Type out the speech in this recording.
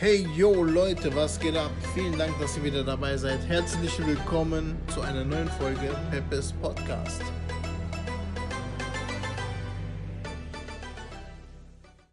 Hey yo Leute, was geht ab? Vielen Dank, dass ihr wieder dabei seid. Herzlich willkommen zu einer neuen Folge Peppes Podcast.